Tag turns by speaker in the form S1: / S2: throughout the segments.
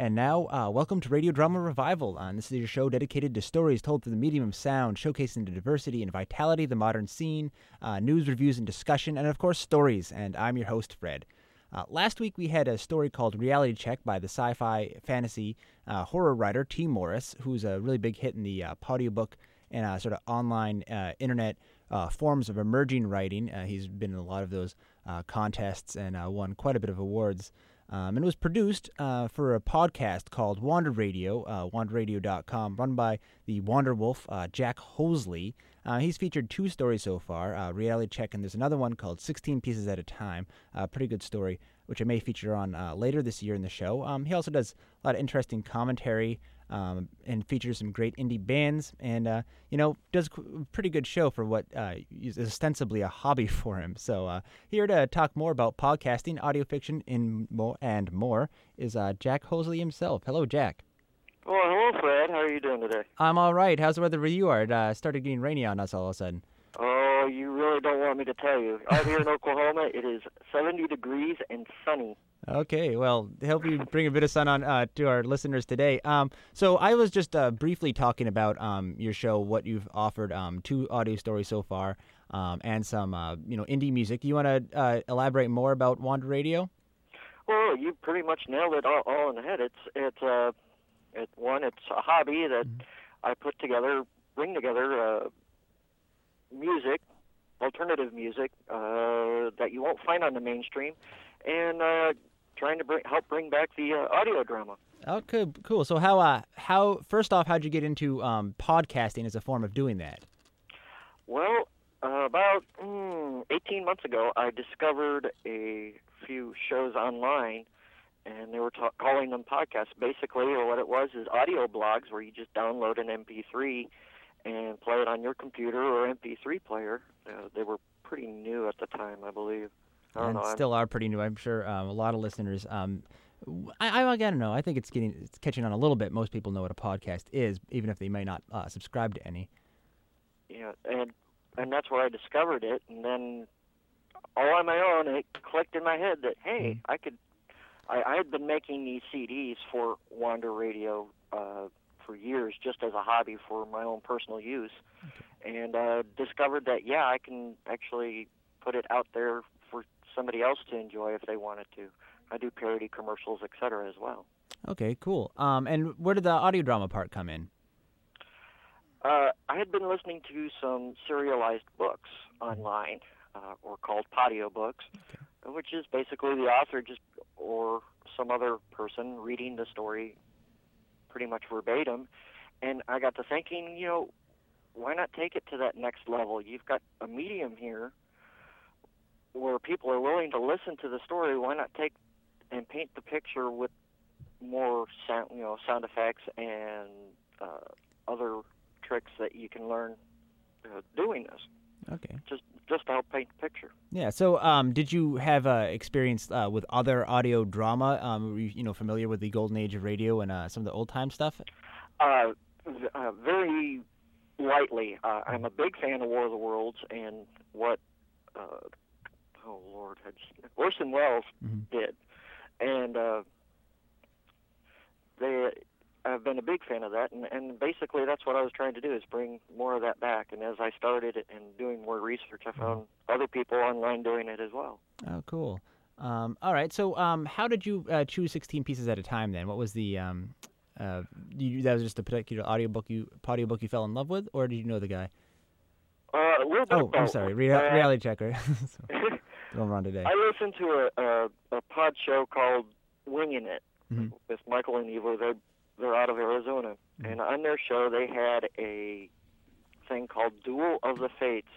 S1: And now, uh, welcome to Radio Drama Revival. Uh, this is your show dedicated to stories told through the medium of sound, showcasing the diversity and vitality of the modern scene, uh, news, reviews, and discussion, and of course, stories. And I'm your host, Fred. Uh, last week, we had a story called Reality Check by the sci fi fantasy uh, horror writer Tee Morris, who's a really big hit in the uh, audiobook and uh, sort of online uh, internet forms of emerging writing. He's been in a lot of those contests and won quite a bit of awards. Um, and it was produced uh, for a podcast called Wander Radio, uh, wanderradio.com, run by the Wander Wolf, uh, Jack Hoseley. Uh, he's featured two stories so far, uh, Reality Check, and there's another one called 16 Pieces at a Time. Pretty good story, which I may feature on uh, later this year in the show. Um, he also does a lot of interesting commentary um, and features some great indie bands, and uh, you know does a pretty good show for what uh, is ostensibly a hobby for him. So uh, here to talk more about podcasting, audio fiction, and more and more is uh, Jack Hoseley himself. Hello, Jack.
S2: Well, hello, Fred. How are you doing today?
S1: I'm all right. How's the weather where you are? It uh, started getting rainy on us all of a sudden.
S2: Oh, you really don't want me to tell you. Out here in Oklahoma, it is 70 degrees and sunny.
S1: Okay, well, hope you bring a bit of sun on uh, to our listeners today. Um, so I was just uh, briefly talking about um, your show, what you've offered, um, two audio stories so far, um, and some uh, you know indie music. Do you want to uh, elaborate more about Wander Radio?
S2: Well, you pretty much nailed it all, all in the head. It's it's uh, it one. It's a hobby that I put together, bring together uh, music, alternative music uh, that you won't find on the mainstream, and uh, trying to bring, help bring back the uh, audio drama.
S1: Okay, cool. So how uh, how first off, how'd you get into um, podcasting as a form of doing that?
S2: Well, uh, about mm, 18 months ago, I discovered a few shows online, and they were ta- calling them podcasts. Basically, what it was is audio blogs where you just download an MP3 and play it on your computer or MP3 player. Uh, they were pretty new at the time, I believe. I
S1: and
S2: know. I'm-
S1: still are pretty new. I'm sure um, a lot of listeners. Um, I, I, I don't know. I think it's getting it's catching on a little bit. Most people know what a podcast is, even if they may not uh, subscribe to any.
S2: Yeah, and and that's where I discovered it, and then all on my own, it clicked in my head that hey, I could. I, I had been making these CDs for Wander Radio uh, for years, just as a hobby for my own personal use, and uh, discovered that yeah, I can actually put it out there for somebody else to enjoy if they wanted to. I do parody commercials, etc. as well.
S1: Okay, cool. Um, and where did the audio drama part come in?
S2: Uh, I had been listening to some serialized books online, uh, or called Podiobooks, which is basically the author just or some other person reading the story pretty much verbatim. And I got to thinking, you know, why not take it to that next level? You've got a medium here where people are willing to listen to the story. Why not take and paint the picture with more sound, you know, sound effects and uh, other tricks that you can learn uh, doing this,
S1: Okay.
S2: just just to help paint the picture.
S1: Yeah. So, um, did you have uh, experience uh, with other audio drama? Um, were you, you know familiar with the golden age of radio and uh, some of the old time stuff?
S2: Uh, v- uh, very lightly, uh, I'm a big fan of War of the Worlds and what, uh, oh Lord, Orson Welles
S1: Mhm.
S2: did, and uh, they. I've been a big fan of that, and, and basically that's what I was trying to do is bring more of that back. And as I started it and doing more research, I found other people online doing it as well.
S1: Oh, cool. Um, all right. So, um, how did you uh, choose 16 pieces at a time? Then, what was the um, uh, you, that was just a particular audiobook you audiobook you fell in love with, or did you know the guy?
S2: Uh, a little bit
S1: Oh, I'm sorry, Rea-
S2: Uh,
S1: reality checker. so, going wrong today.
S2: I listened to a, a a pod show called Winging It
S1: Mhm.
S2: with Michael and Evo. They're they're out of Arizona, and on their show they had a thing called Duel of the Fates,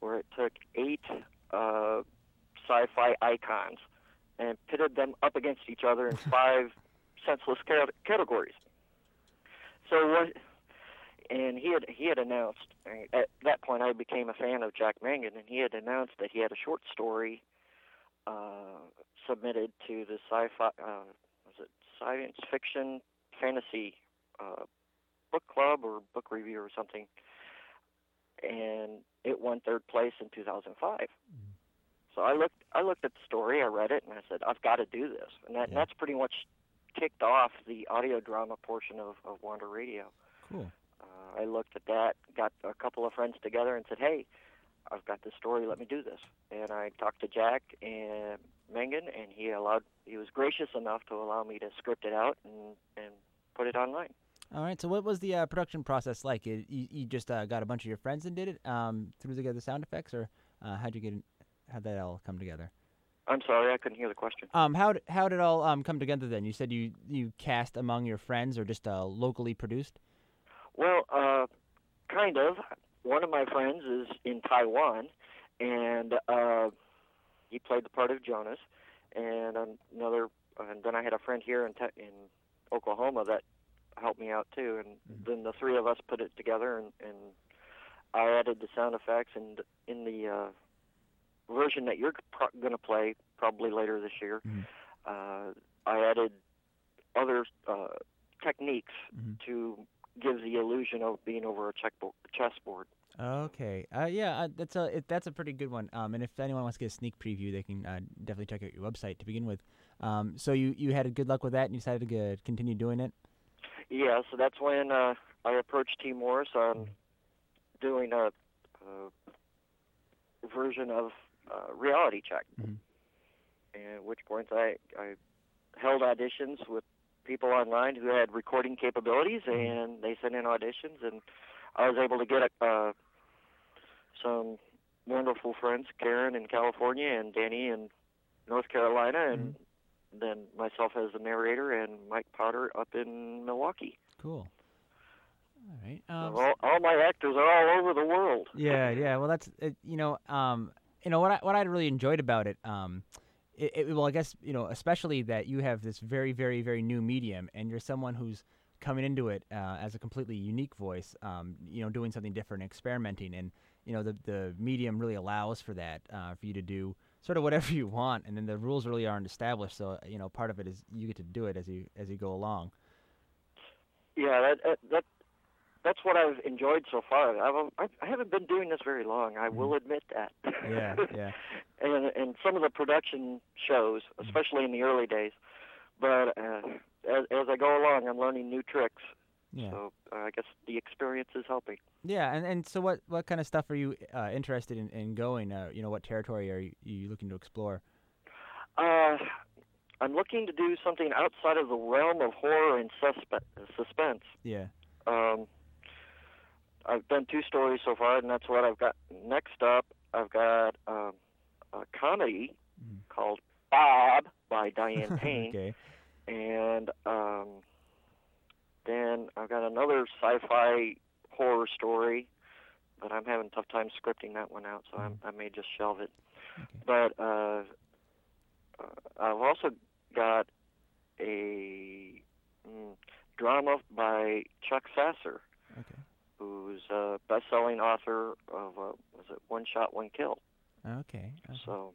S2: where it took eight uh, sci-fi icons and pitted them up against each other in five senseless cat- categories. So what? And he had he had announced at that point I became a fan of Jack Mangan, and he had announced that he had a short story uh, submitted to the sci-fi uh, was it science fiction fantasy uh, book club or book review or something, and it won third place in 2005. So I looked I looked at the story, I read it, and I said I've got to do this, and that,
S1: Yeah.
S2: that's pretty much kicked off the audio drama portion of, of Wander Radio.
S1: Cool.
S2: Uh, I looked at that, got a couple of friends together, and said, "Hey, I've got this story. Let me do this." And I talked to Jack and Mangan, and he allowed. He was gracious enough to allow me to script it out and and put it online.
S1: All right. So, what was the uh, production process like? It, you, you just uh, got a bunch of your friends and did it, um, threw together sound effects, or uh, how'd you get? How'd that all come together?
S2: I'm sorry, I couldn't hear the question.
S1: Um, how how did it all um come together then? You said you you cast among your friends, or just uh, locally produced?
S2: Well, uh, kind of. One of my friends is in Taiwan, and uh, he played the part of Jonas. And another, and then I had a friend here in te- in Oklahoma that helped me out too. And then the three of us put it together, and, and I added the sound effects. And in the uh, version that you're pro- going to play probably later this year,
S1: Mhm.
S2: uh, I added other uh, techniques
S1: Mhm.
S2: to give the illusion of being over a checkboard, chessboard.
S1: Okay. Uh, yeah, uh, that's a it, that's a pretty good one. Um, and if anyone wants to get a sneak preview, they can uh, definitely check out your website to begin with. Um, so you you had a good luck with that, and you decided to continue doing it.
S2: Yeah, so that's when uh, I approached Tee Morris on doing a, a version of uh, Reality Check.
S1: Mhm.
S2: And at which point I, I held auditions with people online who had recording capabilities, and they sent in auditions, and I was able to get uh, some wonderful friends, Karen in California and Danny in North Carolina, and then myself as the narrator, and Mike Potter up in Milwaukee.
S1: Cool. All right. Um,
S2: all, all my actors are all over the world.
S1: yeah, yeah. Well, that's uh, you know, um, you know what I what I really enjoyed about it. Um, it, it, well, I guess you know, especially that you have this very, very, very new medium, and you're someone who's coming into it uh, as a completely unique voice. Um, you know, doing something different, experimenting, and you know, the the medium really allows for that uh, for you to do sort of whatever you want, and then the rules really aren't established. So you know, part of it is you get to do it as you as you go along.
S2: Yeah, that that, that that's what I've enjoyed so far. I've, I've I haven't been doing this very long. I will admit that.
S1: Yeah, yeah.
S2: and and some of the production shows, especially in the early days, but uh, as as I go along, I'm learning new tricks.
S1: Yeah.
S2: So uh, I guess the experience is helping.
S1: Yeah, and, and so what, what kind of stuff are you uh, interested in, in going? Uh, you know, what territory are you, you looking to explore?
S2: Uh, I'm looking to do something outside of the realm of horror and suspe- suspense.
S1: Yeah.
S2: Um, I've done two stories so far, and that's what I've got. Next up, I've got um, a comedy
S1: Mhm.
S2: called Bob by Diane Payne,
S1: okay.
S2: and um, then I've got another sci-fi horror story, but I'm having a tough time scripting that one out, so I'm, I may just shelve it.
S1: Okay.
S2: But uh, uh, I've also got a mm, drama by Chuck Sasser. Who's a best-selling author of uh, was it One Shot, One Kill.
S1: Okay. okay.
S2: So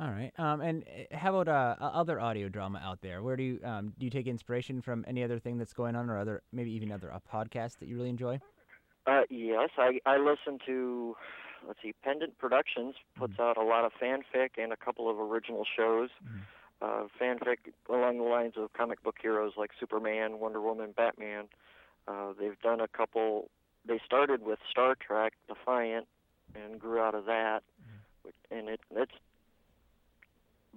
S1: All right. Um, and uh, how about uh, other audio drama out there? Where do you um, do you take inspiration from any other thing that's going on, or other maybe even other uh, podcasts that you really enjoy?
S2: uh, yes, I I listen to let's see, Pendant Productions puts out a lot of fanfic and a couple of original shows. Uh, fanfic along the lines of comic book heroes like Superman, Wonder Woman, Batman. Uh, they've done a couple. They started with Star Trek, Defiant, and grew out of that. Which- And it it's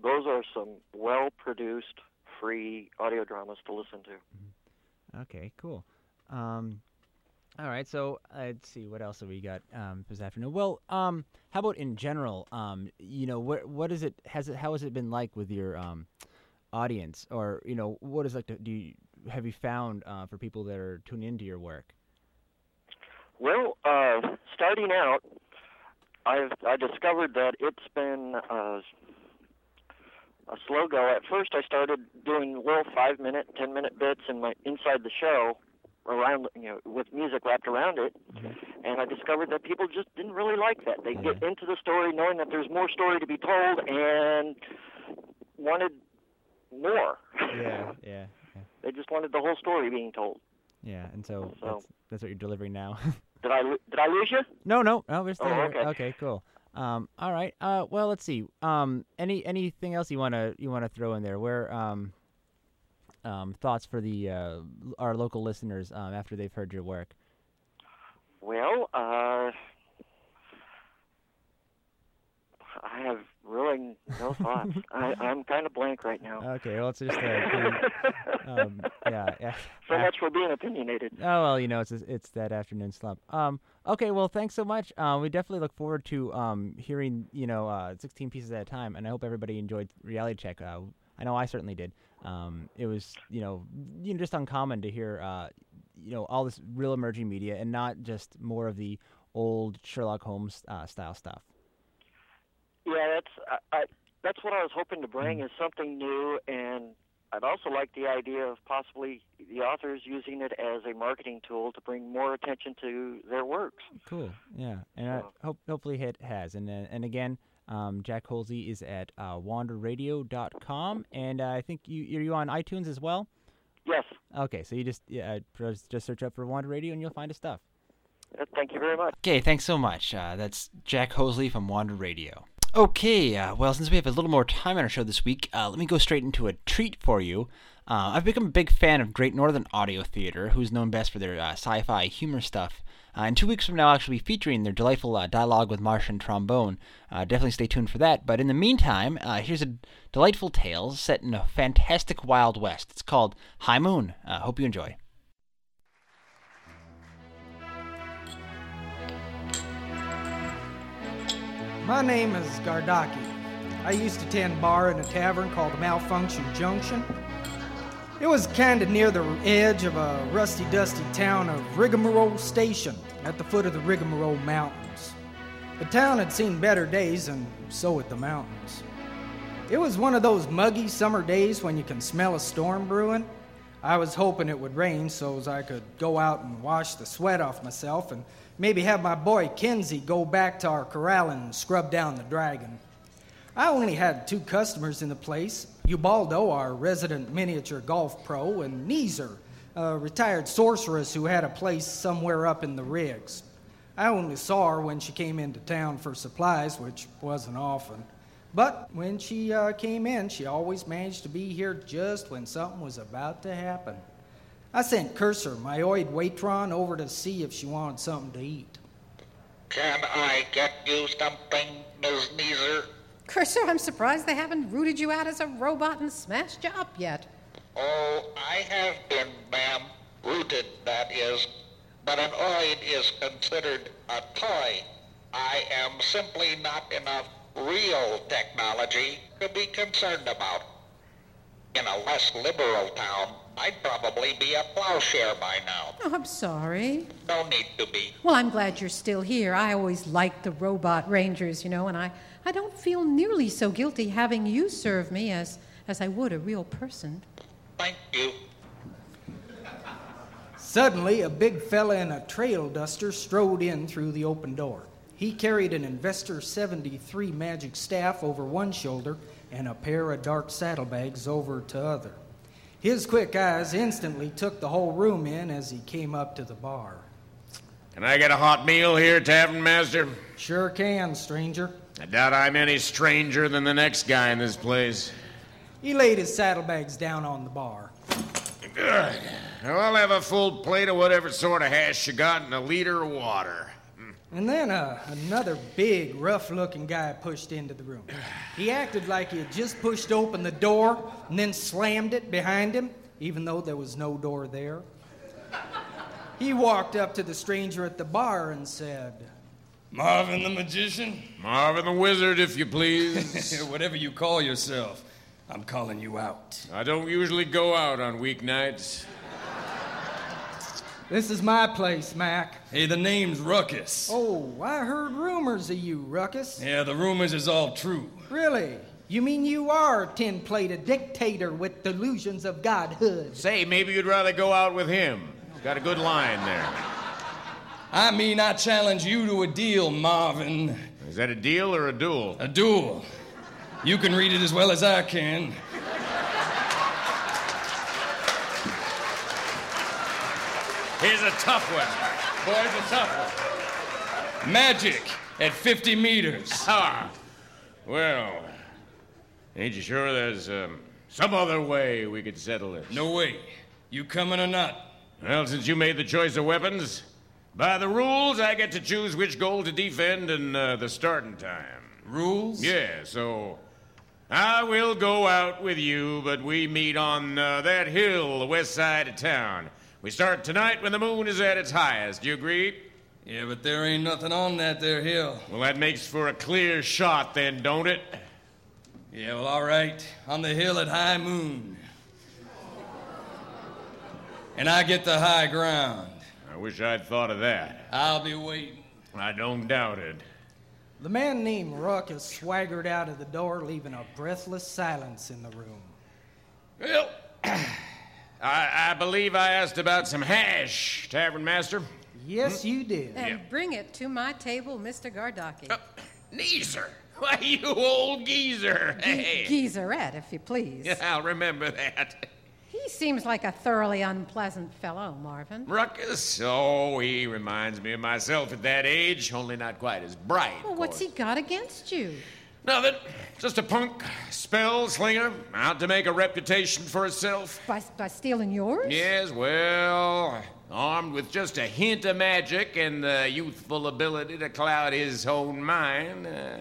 S2: those are some well-produced, free audio dramas to listen to.
S1: Okay. Cool. Um, all right. So let's see what else have we got um, this afternoon. Well, um, how about in general? Um, you know, what what is it? Has it? How has it been like with your um, audience, or you know, what is like? To, do you have you found uh, for people that are tuning into your work?
S2: Well, uh, starting out, I've I discovered that it's been uh, a slow go. At first, I started doing little five-minute, ten-minute bits in my inside the show, around you know with music wrapped around it, and I discovered that people just didn't really like that. They get into the story knowing that there's more story to be told and wanted more.
S1: Yeah. Yeah.
S2: They just wanted the whole story being told.
S1: Yeah. And so,
S2: So-
S1: that's that's what you're delivering now.
S2: Did I did I lose you?
S1: No, no, no. We're still
S2: Oh,
S1: here.
S2: okay.
S1: Okay, cool. Um, all right. Uh, well, let's see. Um, any anything else you wanna you wanna throw in there? Where um, um, thoughts for the uh, our local listeners um, after they've heard your work.
S2: Well, uh, I have really no thoughts. I, I'm kind of blank right now.
S1: Okay, well, it's just uh, um, yeah. yeah.
S2: so much for being opinionated.
S1: Oh well, you know it's it's that afternoon slump. Um, okay, well, thanks so much. Um, we definitely look forward to um hearing you know uh 16 pieces at a time, and I hope everybody enjoyed Reality Check. Uh, I know I certainly did. Um, it was you know you know just uncommon to hear uh you know all this real emerging media and not just more of the old Sherlock Holmes uh, style stuff.
S2: Yeah, that's I, I, that's what I was hoping to bring is something new, and I'd also like the idea of possibly the authors using it as a marketing tool to bring more attention to their works.
S1: Cool. Yeah, and I hope hopefully it has. And uh, and again, um, Jack Holsey is at uh, wanderradio.com, and uh, I think you are you on iTunes as well.
S2: Yes,
S1: Okay, so you just yeah just just search up for Wander Radio and you'll find his stuff.
S2: uh, thank you very much.
S1: Okay, thanks so much. Uh, that's Jack Hosley from Wander Radio. Okay, uh, well, since we have a little more time on our show this week, uh, let me go straight into a treat for you. Uh, I've become a big fan of Great Northern Audio Theater, who's known best for their uh, sci fi humor stuff. Uh, and two weeks from now, I'll actually be featuring their delightful uh, dialogue with Martian trombone. Definitely stay tuned for that. But in the meantime, here's a delightful tale set in a fantastic Wild West. It's called High Moon. Hope you enjoy.
S3: My name is Gardaki. I used to tend bar in a tavern called Malfunction Junction. It was kind of near the edge of a rusty, dusty town of Rigmarole Station at the foot of the Rigmarole Mountains. The town had seen better days, and so had the mountains. It was one of those muggy summer days when you can smell a storm brewing. I was hoping it would rain so as I could go out and wash the sweat off myself and maybe have my boy Kenzie go back to our corral and scrub down the dragon. I only had two customers in the place Ubaldo, our resident miniature golf pro, and Neezer, a retired sorceress who had a place somewhere up in the rigs. I only saw her when she came into town for supplies, which wasn't often. But when she uh, came in, she always managed to be here just when something was about to happen. I sent Cursor, my oid Waitron, over to see if she wanted something to eat.
S4: Can I get you something, Ms. Neezer?
S5: Cursor, I'm surprised they haven't rooted you out as a robot and smashed you up yet.
S4: Oh, I have been, ma'am. Rooted, that is. But an oid is considered a toy. I am simply not enough real technology to be concerned about. In a less liberal town, I'd probably be a plowshare by now.
S5: Oh, I'm sorry.
S4: No need to be.
S5: Well, I'm glad you're still here. I always liked the robot rangers, you know, and I, I don't feel nearly so guilty having you serve me as, as I would a real person.
S4: Thank you.
S3: Suddenly, a big fella in a trail duster strode in through the open door. He carried an Investor 73 magic staff over one shoulder and a pair of dark saddlebags over to other. His quick eyes instantly took the whole room in as he came up to the bar.
S6: Can I get a hot meal here, Tavern Master?
S3: Sure can, stranger.
S6: I doubt I'm any stranger than the next guy in this place.
S3: He laid his saddlebags down on the bar.
S6: Good. I'll have a full plate of whatever sort of hash you got and a liter of water.
S3: And then uh, another big, rough looking guy pushed into the room. He acted like he had just pushed open the door and then slammed it behind him, even though there was no door there. He walked up to the stranger at the bar and said,
S7: Marvin the magician?
S6: Marvin the Wizard, if you please.
S7: Whatever you call yourself, I'm calling you out.
S6: I don't usually go out on weeknights.
S3: This is my place, Mac.
S7: Hey, the name's Ruckus.
S3: Oh, I heard rumors of you, Ruckus.
S7: Yeah, the rumors is all true.
S3: Really? You mean you are a tin plated dictator with delusions of godhood?
S6: Say, maybe you'd rather go out with him. He's got a good line there.
S7: I mean, I challenge you to a deal, Marvin.
S6: Is that a deal or a duel?
S7: A duel. You can read it as well as I can.
S6: Here's a tough one. Boys, it's a tough one.
S7: Magic at 50 meters.
S6: Ah. Well, ain't you sure there's um, Some other way we could settle this.
S7: No way. You coming or not?
S6: Well, since you made the choice of weapons, by the rules, I get to choose which goal to defend and uh, the starting time.
S7: Rules?
S6: Yeah, so I will go out with you, but we meet on uh, that hill, the west side of town. We start tonight when the moon is at its highest. Do you agree?
S7: Yeah, but there ain't nothing on that there hill.
S6: Well, that makes for a clear shot, then, don't it?
S7: Yeah, well, all right. On the hill at high moon. And I get the high ground.
S6: I wish I'd thought of that.
S7: I'll be waiting.
S6: I don't doubt it.
S3: The man named Ruckus swaggered out of the door, leaving a breathless silence in the room.
S6: Well, I, I believe I asked about some hash, Tavern Master.
S3: Yes, you did.
S5: And bring it to my table, Mr. Gardaki.
S6: Uh, Neezer! Why, you old geezer! Hey!
S5: Geezerette, if you please.
S6: Yeah, I'll remember that.
S5: He seems like a thoroughly unpleasant fellow, Marvin.
S6: Ruckus? Oh, he reminds me of myself at that age, only not quite as bright.
S5: Well,
S6: of
S5: what's he
S6: course.
S5: got against you?
S6: Nothing. Just a punk, spell slinger, out to make a reputation for himself.
S5: By, by stealing yours?
S6: Yes, well, armed with just a hint of magic and the youthful ability to cloud his own mind. Uh,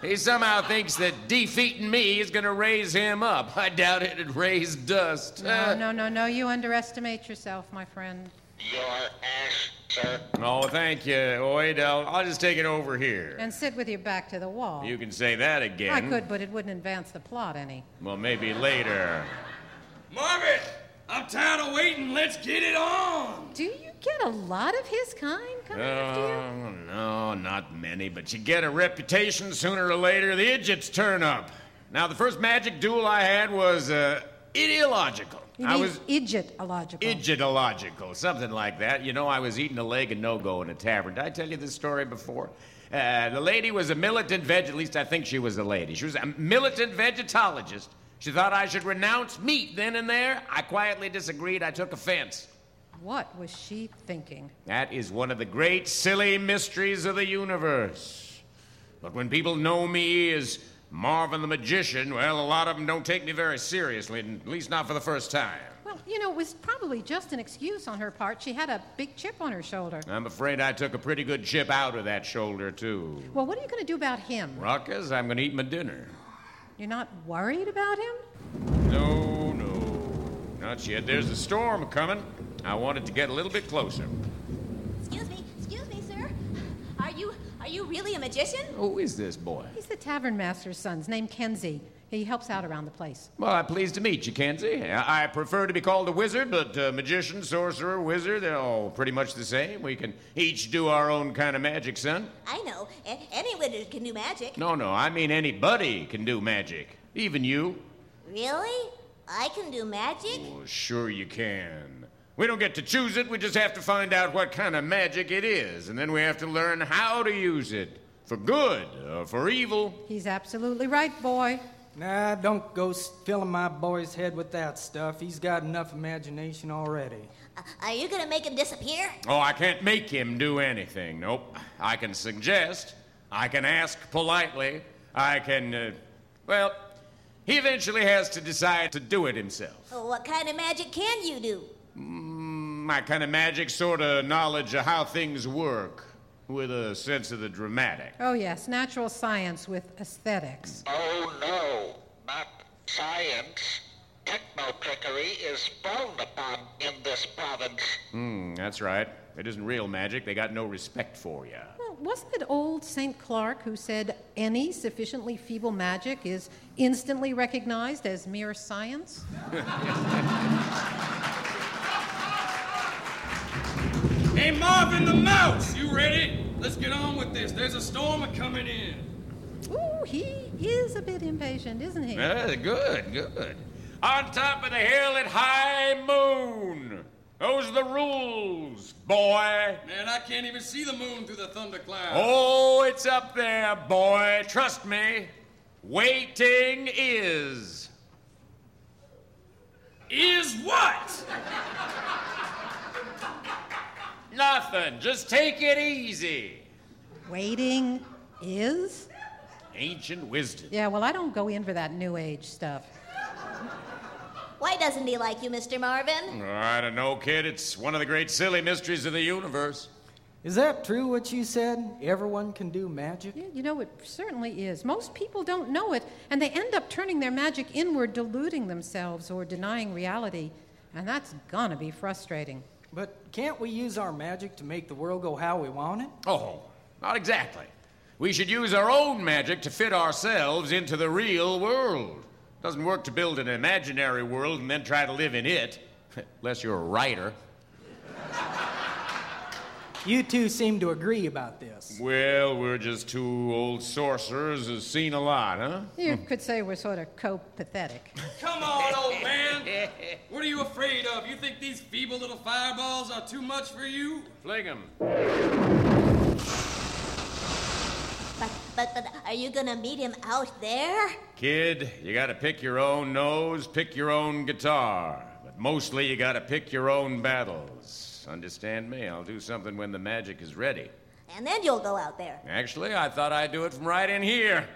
S6: he somehow thinks that defeating me is going to raise him up. I doubt it'd raise dust.
S5: No, no, no, no. You underestimate yourself, my friend.
S4: Your ass, sir.
S6: Oh, thank you, Oid. I'll, I'll just take it over here.
S5: And sit with your back to the wall.
S6: You can say that again.
S5: I could, but it wouldn't advance the plot any.
S6: Well, maybe later.
S7: Marvin! I'm tired of waiting. Let's get it on!
S5: Do you get a lot of his kind coming after you?
S6: Oh, no, not many, but you get a reputation sooner or later, the idiots turn up. Now, the first magic duel I had was uh, ideological.
S5: You
S6: I
S5: mean
S6: was
S5: idiotilogical.
S6: idiotilogical, something like that. You know, I was eating a leg of no-go in a tavern. Did I tell you this story before? Uh, the lady was a militant veg. At least I think she was a lady. She was a militant vegetologist. She thought I should renounce meat then and there. I quietly disagreed. I took offense.
S5: What was she thinking?
S6: That is one of the great silly mysteries of the universe. But when people know me as Marvin the Magician, well, a lot of them don't take me very seriously, at least not for the first time.
S5: Well, you know, it was probably just an excuse on her part. She had a big chip on her shoulder.
S6: I'm afraid I took a pretty good chip out of that shoulder, too.
S5: Well, what are you going to do about him?
S6: Ruckus, I'm going to eat my dinner.
S5: You're not worried about him?
S6: No, no, not yet. There's a storm coming. I want it to get a little bit closer.
S8: Excuse me, excuse me, sir. Are you are you really a magician?
S6: Who is this boy?
S5: He's the tavern master's son, His named Kenzie. He helps out around the place.
S6: Well, I'm pleased to meet you, Kenzie. I I prefer to be called a wizard, but uh, magician, sorcerer, wizard, they're all pretty much the same. We can each do our own kind of magic, son.
S8: I know. A- any wizard can do magic.
S6: No, no, I mean anybody can do magic. Even you.
S8: Really? I can do magic?
S6: Well, sure you can. We don't get to choose it, we just have to find out what kind of magic it is, and then we have to learn how to use it. For good or for evil.
S5: He's absolutely right, boy.
S3: Nah, don't go filling my boy's head with that stuff. He's got enough imagination already.
S8: Uh, are you gonna make him disappear?
S6: Oh, I can't make him do anything. Nope. I can suggest. I can ask politely. I can, uh, well, he eventually has to decide to do it himself.
S8: Oh, what kind of magic can you do?
S6: My kind of magic sort of knowledge of how things work with a sense of the dramatic.
S5: Oh, yes, natural science with aesthetics.
S4: Oh, no, not science. Techno trickery is frowned upon in this province.
S6: Hmm, that's right. It isn't real magic. They got no respect for you.
S5: Well, wasn't it old St. Clarke who said any sufficiently feeble magic is instantly recognized as mere science?
S7: Hey, Marvin the Mouse, you ready? Let's get on with this. There's a storm a coming in.
S5: Ooh, he is a bit impatient, isn't he?
S6: Uh, good, good. On top of the hill at high moon. Those are the rules, boy.
S7: Man, I can't even see the moon through the thundercloud.
S6: Oh, it's up there, boy. Trust me. Waiting is.
S7: Is what?
S6: Nothing. Just take it easy.
S5: Waiting is?
S6: Ancient wisdom.
S5: Yeah, well, I don't go in for that new age stuff.
S8: Why doesn't he like you, Mr. Marvin?
S6: I don't know, kid. It's one of the great silly mysteries of the universe.
S3: Is that true what you said? Everyone can do magic?
S5: Yeah, you know, it certainly is. Most people don't know it, and they end up turning their magic inward, deluding themselves or denying reality. And that's gonna be frustrating.
S3: But can't we use our magic to make the world go how we want it?
S6: Oh, not exactly. We should use our own magic to fit ourselves into the real world. Doesn't work to build an imaginary world and then try to live in it, unless you're a writer.
S3: You two seem to agree about this.
S6: Well, we're just two old sorcerers who've seen a lot, huh?
S5: You could say we're sort of co-pathetic.
S7: Come on, old man. What are you afraid of? You think these feeble little fireballs are too much for you?
S6: Fling 'em.
S8: But, but, but are you gonna meet him out there?
S6: Kid, you gotta pick your own nose, pick your own guitar. But mostly you gotta pick your own battles. Understand me? I'll do something when the magic is ready.
S8: And then you'll go out there.
S6: Actually, I thought I'd do it from right in here.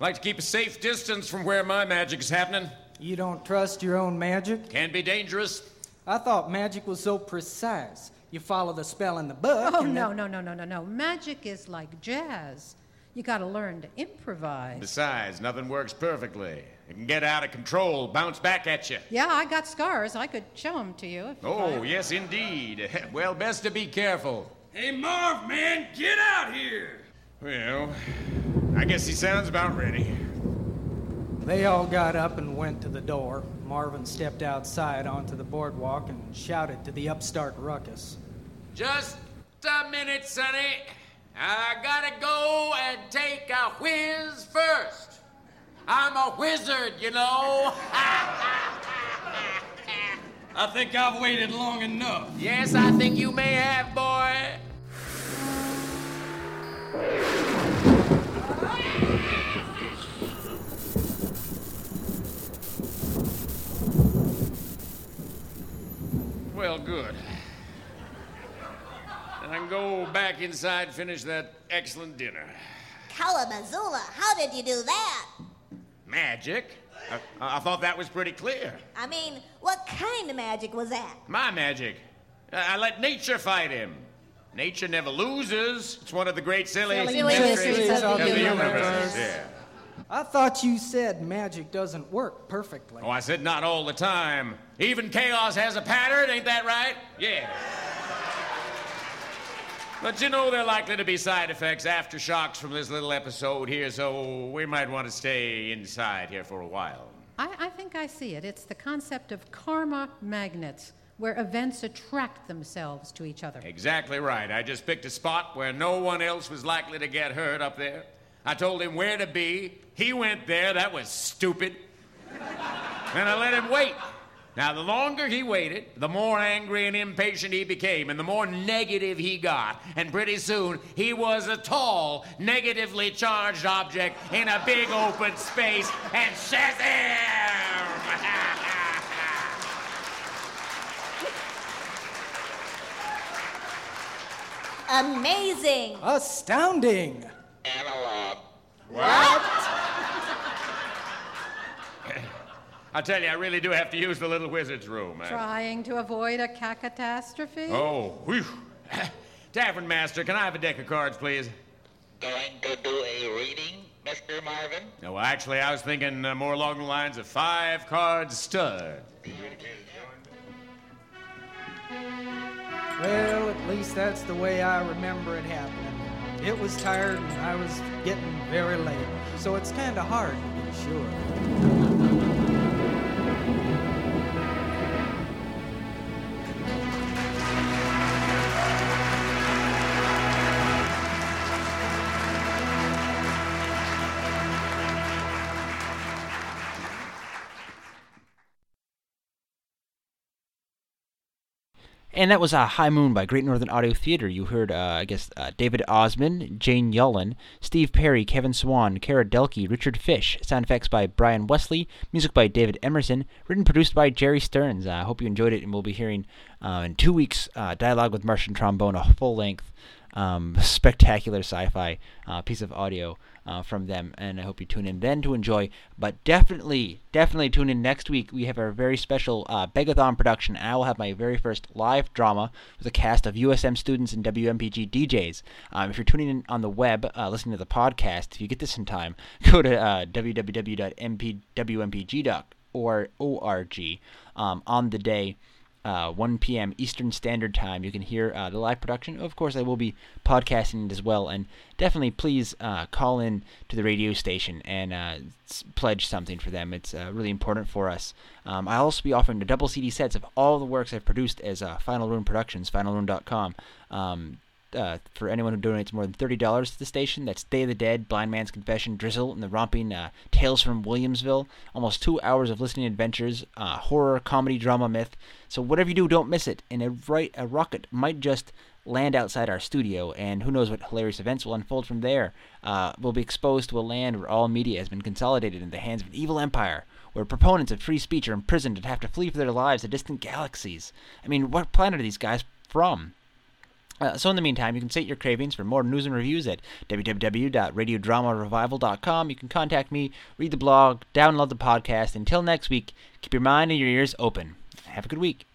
S6: I Like to keep a safe distance from where my magic's happening.
S3: You don't trust your own magic?
S6: Can be dangerous.
S3: I thought magic was so precise. You follow the spell in the book.
S5: Oh,
S3: and
S5: no,
S3: then-
S5: no, no, no, no, no. Magic is like jazz. You gotta learn to improvise.
S6: Besides, nothing works perfectly. It can get out of control, bounce back at you.
S5: Yeah, I got scars. I could show them to you. if you
S6: Oh,
S5: like.
S6: yes, indeed. Well, best to be careful.
S7: Hey, Marv, man, get out here.
S6: Well, I guess he sounds about ready.
S3: They all got up and went to the door. Marvin stepped outside onto the boardwalk and shouted to the upstart ruckus.
S6: Just a minute, Sonny. I gotta go and take a whiz first. I'm a wizard, you know.
S7: I think I've waited long enough.
S6: yes, I think you may have, boy. Well, good. And I can go back inside, finish that excellent dinner.
S8: Kalamazula, how did you do that?
S6: Magic? I, I thought that was pretty clear.
S8: I mean, what kind of magic was that?
S6: My magic. I, I let nature fight him. Nature never loses. It's one of the great silly,
S5: Silly
S3: mysteries of the
S5: universe.
S6: Yeah.
S3: I thought you said magic doesn't work perfectly.
S6: Oh, I said not all the time. Even chaos has a pattern, ain't that right? Yeah. But you know there are likely to be side effects, aftershocks from this little episode here, so we might want to stay inside here for a while.
S5: I, I think I see it. It's the concept of karma magnets, where events attract themselves to each other.
S6: Exactly right. I just picked a spot where no one else was likely to get hurt up there. I told him where to be. He went there. That was stupid. and I let him wait. Now, the longer he waited, the more angry and impatient he became, and the more negative he got. And pretty soon, he was a tall, negatively charged object in a big open space. And Shazam!
S8: Amazing.
S3: Astounding!
S4: Analog.
S6: I tell you, I really do have to use the little wizard's room. I-
S5: Trying to avoid a catastrophe?
S6: Oh, whew. Tavern Master, can I have a deck of cards, please?
S4: Going to do a reading, Mr. Marvin?
S6: No, well, actually, I was thinking uh, more along the lines of five cards stud.
S3: Well, at least that's the way I remember it happening. It was tired and I was getting very late, so it's kind of hard to be sure.
S1: And that was uh, High Moon by Great Northern Audio Theater. You heard, uh, I guess, uh, David Osmond, Jane Yullen, Steve Perry, Kevin Swan, Kara Delkey, Richard Fish. Sound effects by Brian Wesley. Music by David Emerson. Written produced by Jerry Stearns. I hope you enjoyed it, and we'll be hearing uh, in two weeks uh, Dialogue with Martian Trombone, a full length, um, spectacular sci fi uh, piece of audio uh, from them, and I hope you tune in then to enjoy. But definitely, definitely tune in next week. We have our very special uh, Begathon production, and I will have my very first live drama with a cast of USM students and WMPG DJs. Um, if you're tuning in on the web, uh, listening to the podcast, if you get this in time, go to uh, www.mpwmpg.org um, on the day uh, 1 p.m. Eastern Standard Time. You can hear uh, the live production. Of course, I will be podcasting it as well. And definitely, please uh, call in to the radio station and uh, pledge something for them. It's uh, really important for us. Um, I'll also be offering the double CD sets of all the works I've produced as uh, Final Rune Productions, finalrune.com. Um, uh, for anyone who donates more than $30 to the station. That's Day of the Dead, Blind Man's Confession, Drizzle, and the romping uh, Tales from Williamsville. Almost two hours of listening adventures, uh, horror, comedy, drama, myth. So whatever you do, don't miss it. And a, right, a rocket might just land outside our studio, and who knows what hilarious events will unfold from there. Uh, we'll be exposed to a land where all media has been consolidated in the hands of an evil empire, where proponents of free speech are imprisoned and have to flee for their lives to distant galaxies. I mean, what planet are these guys from? Uh, so in the meantime, you can sate your cravings for more news and reviews at www.radiodramarevival.com. You can contact me, read the blog, download the podcast. Until next week, keep your mind and your ears open. Have a good week.